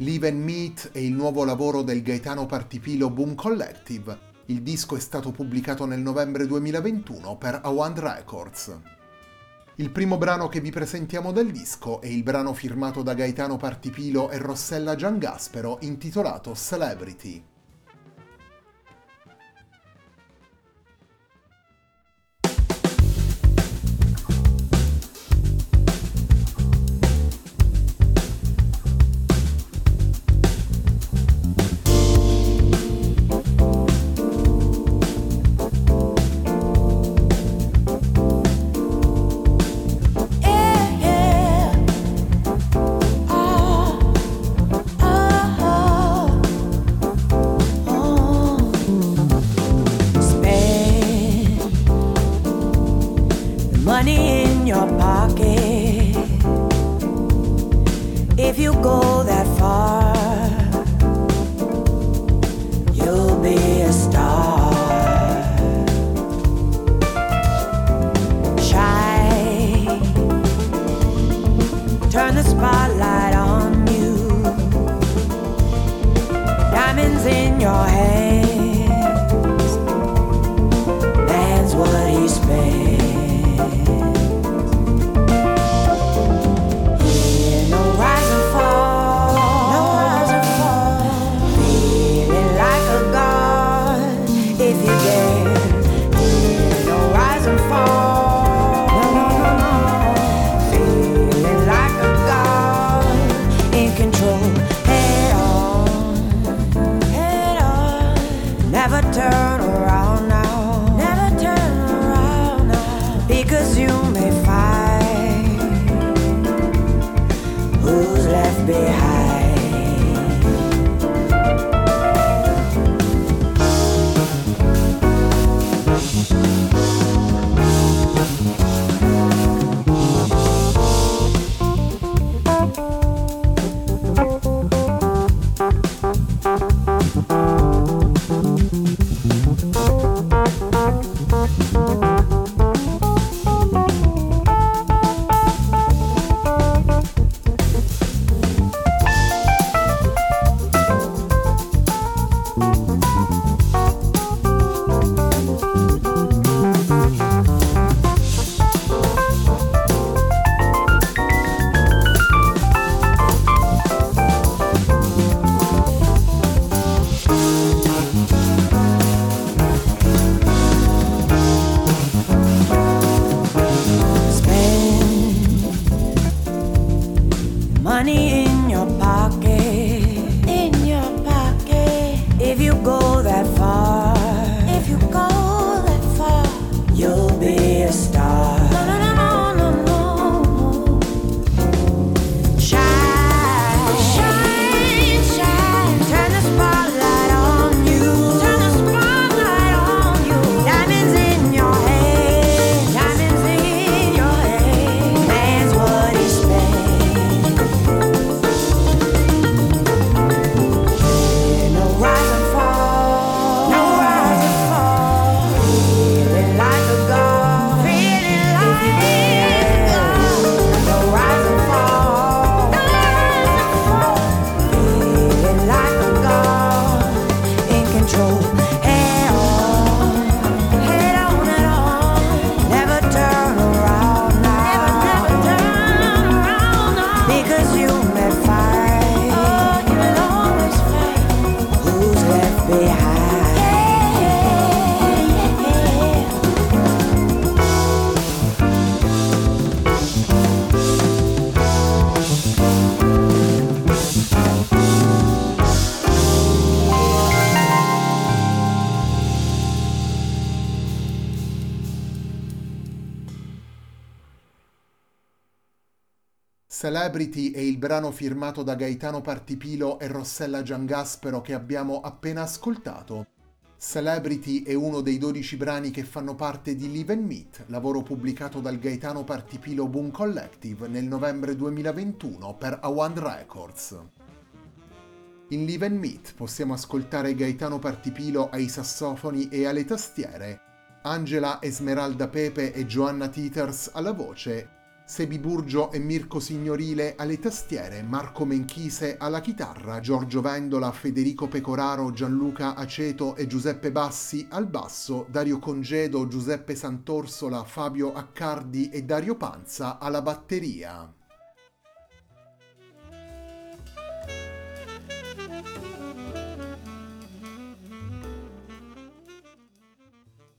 Live and Meet è il nuovo lavoro del Gaetano Partipilo Boom Collective. Il disco è stato pubblicato nel novembre 2021 per Awand Records. Il primo brano che vi presentiamo del disco è il brano firmato da Gaetano Partipilo e Rossella Giangaspero intitolato Celebrity. Celebrity è il brano firmato da Gaetano Partipilo e Rossella Giangaspero che abbiamo appena ascoltato. Celebrity è uno dei 12 brani che fanno parte di Live and Meet, lavoro pubblicato dal Gaetano Partipilo Boom Collective nel novembre 2021 per A1 Records. In Live and Meet possiamo ascoltare Gaetano Partipilo ai sassofoni e alle tastiere, Angela Esmeralda Pepe e Joanna Titers alla voce Sebi Burgio e Mirko Signorile alle tastiere, Marco Menchise alla chitarra, Giorgio Vendola, Federico Pecoraro, Gianluca Aceto e Giuseppe Bassi al basso, Dario Congedo, Giuseppe Santorsola, Fabio Accardi e Dario Panza alla batteria.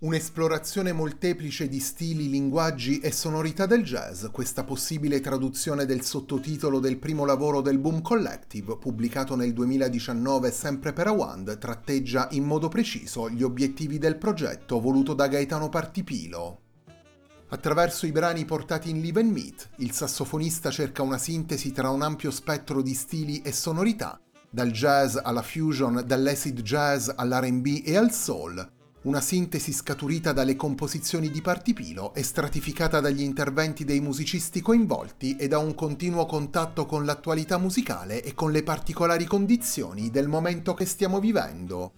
Un'esplorazione molteplice di stili, linguaggi e sonorità del jazz, questa possibile traduzione del sottotitolo del primo lavoro del Boom Collective, pubblicato nel 2019 sempre per Awand, tratteggia in modo preciso gli obiettivi del progetto voluto da Gaetano Partipilo. Attraverso i brani portati in Live and Meet, il sassofonista cerca una sintesi tra un ampio spettro di stili e sonorità, dal jazz alla fusion, dall'acid jazz all'RB e al soul, una sintesi scaturita dalle composizioni di Partipilo e stratificata dagli interventi dei musicisti coinvolti e da un continuo contatto con l'attualità musicale e con le particolari condizioni del momento che stiamo vivendo.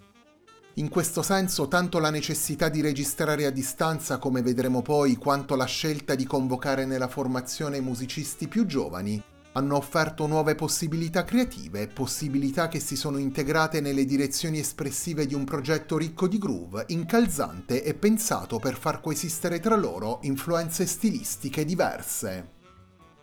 In questo senso, tanto la necessità di registrare a distanza, come vedremo poi, quanto la scelta di convocare nella formazione musicisti più giovani, hanno offerto nuove possibilità creative, possibilità che si sono integrate nelle direzioni espressive di un progetto ricco di groove, incalzante e pensato per far coesistere tra loro influenze stilistiche diverse.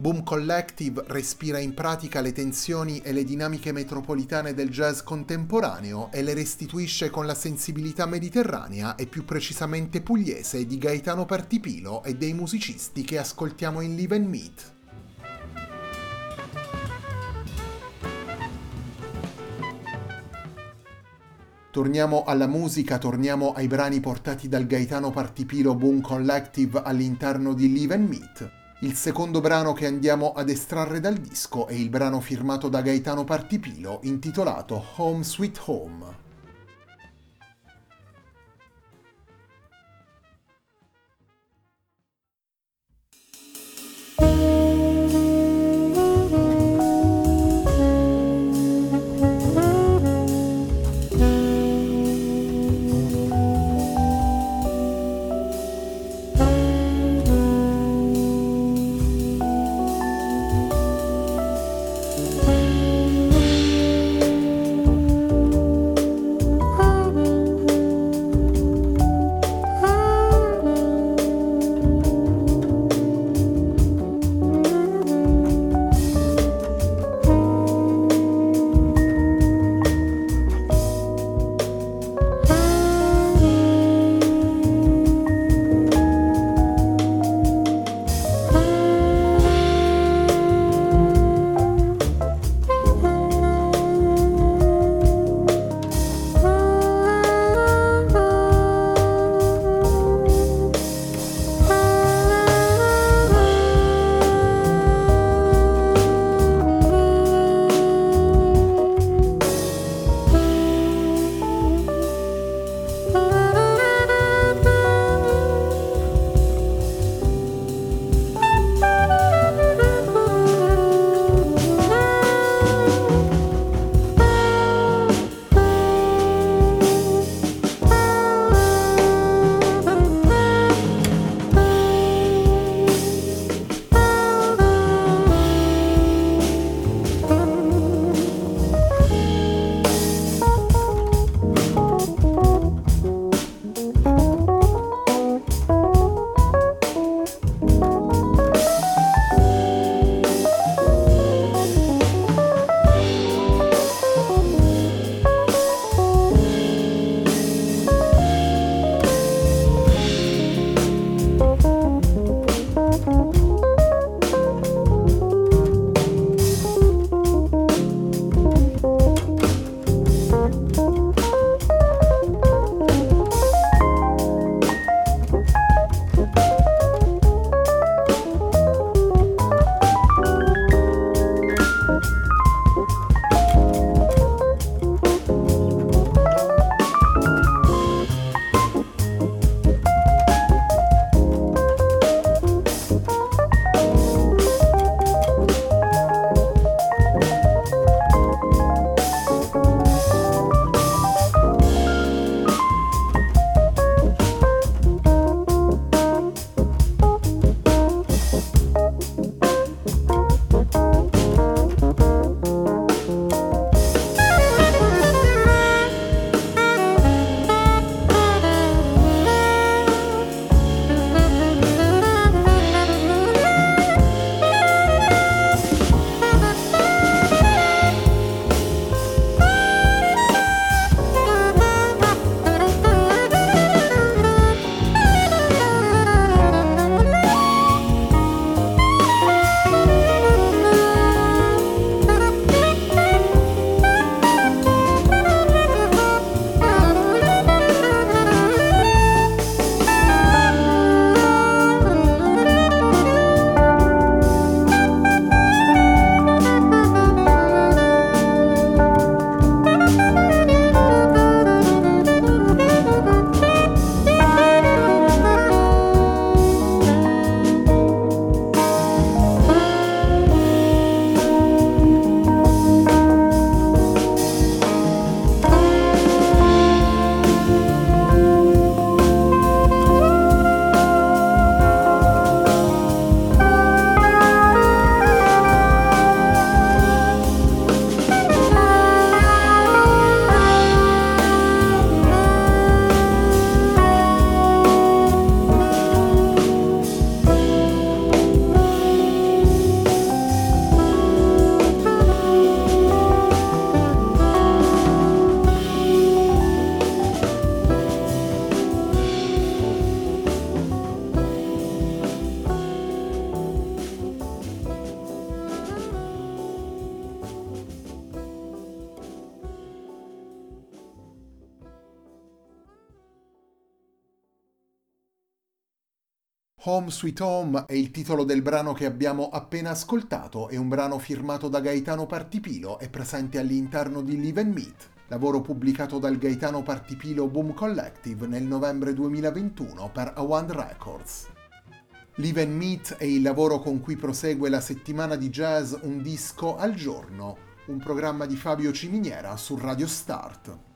Boom Collective respira in pratica le tensioni e le dinamiche metropolitane del jazz contemporaneo e le restituisce con la sensibilità mediterranea e più precisamente pugliese di Gaetano Partipilo e dei musicisti che ascoltiamo in Live and Meet. Torniamo alla musica, torniamo ai brani portati dal Gaetano Partipilo Boom Collective all'interno di Live and Meet. Il secondo brano che andiamo ad estrarre dal disco è il brano firmato da Gaetano Partipilo intitolato Home Sweet Home. Home Sweet Home è il titolo del brano che abbiamo appena ascoltato, è un brano firmato da Gaetano Partipilo e presente all'interno di Live and Meet, lavoro pubblicato dal Gaetano Partipilo Boom Collective nel novembre 2021 per A1 Records. Live and Meet è il lavoro con cui prosegue la settimana di jazz Un disco al giorno, un programma di Fabio Ciminiera su Radio Start.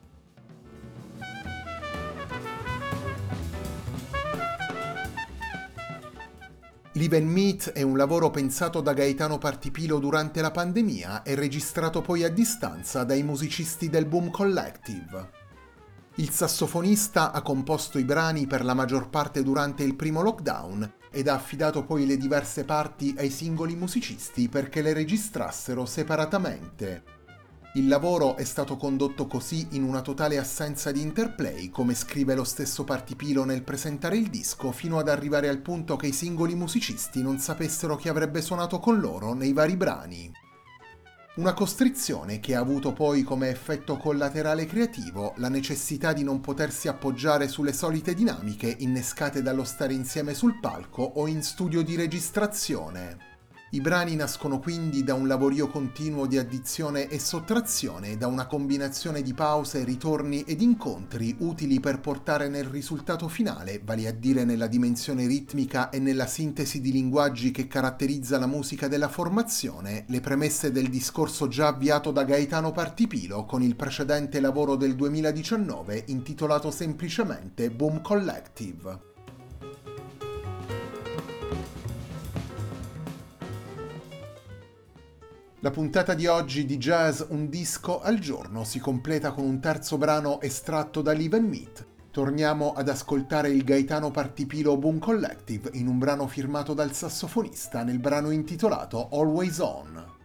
Live Meet è un lavoro pensato da Gaetano Partipilo durante la pandemia e registrato poi a distanza dai musicisti del Boom Collective. Il sassofonista ha composto i brani per la maggior parte durante il primo lockdown ed ha affidato poi le diverse parti ai singoli musicisti perché le registrassero separatamente. Il lavoro è stato condotto così in una totale assenza di interplay, come scrive lo stesso Partipilo nel presentare il disco, fino ad arrivare al punto che i singoli musicisti non sapessero chi avrebbe suonato con loro nei vari brani. Una costrizione che ha avuto poi come effetto collaterale creativo la necessità di non potersi appoggiare sulle solite dinamiche innescate dallo stare insieme sul palco o in studio di registrazione. I brani nascono quindi da un lavorio continuo di addizione e sottrazione, da una combinazione di pause, ritorni ed incontri utili per portare nel risultato finale, vale a dire nella dimensione ritmica e nella sintesi di linguaggi che caratterizza la musica della formazione, le premesse del discorso già avviato da Gaetano Partipilo con il precedente lavoro del 2019 intitolato semplicemente Boom Collective. La puntata di oggi di Jazz Un disco al giorno si completa con un terzo brano estratto da Live and Meet. Torniamo ad ascoltare il Gaetano Partipilo Boom Collective in un brano firmato dal sassofonista nel brano intitolato Always On.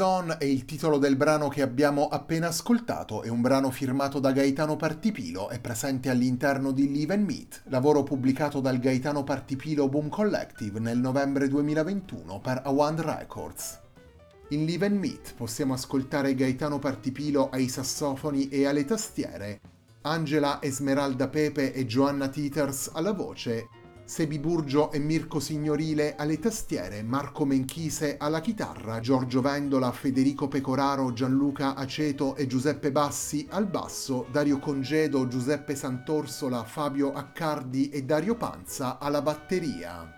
Always è il titolo del brano che abbiamo appena ascoltato, è un brano firmato da Gaetano Partipilo e presente all'interno di Live and Meet, lavoro pubblicato dal Gaetano Partipilo Boom Collective nel novembre 2021 per Awand Records. In Live and Meet possiamo ascoltare Gaetano Partipilo ai sassofoni e alle tastiere, Angela Esmeralda Pepe e Joanna Teeters alla voce Sebi Burgio e Mirko Signorile alle tastiere, Marco Menchise alla chitarra, Giorgio Vendola, Federico Pecoraro, Gianluca Aceto e Giuseppe Bassi al basso, Dario Congedo, Giuseppe Santorsola, Fabio Accardi e Dario Panza alla batteria.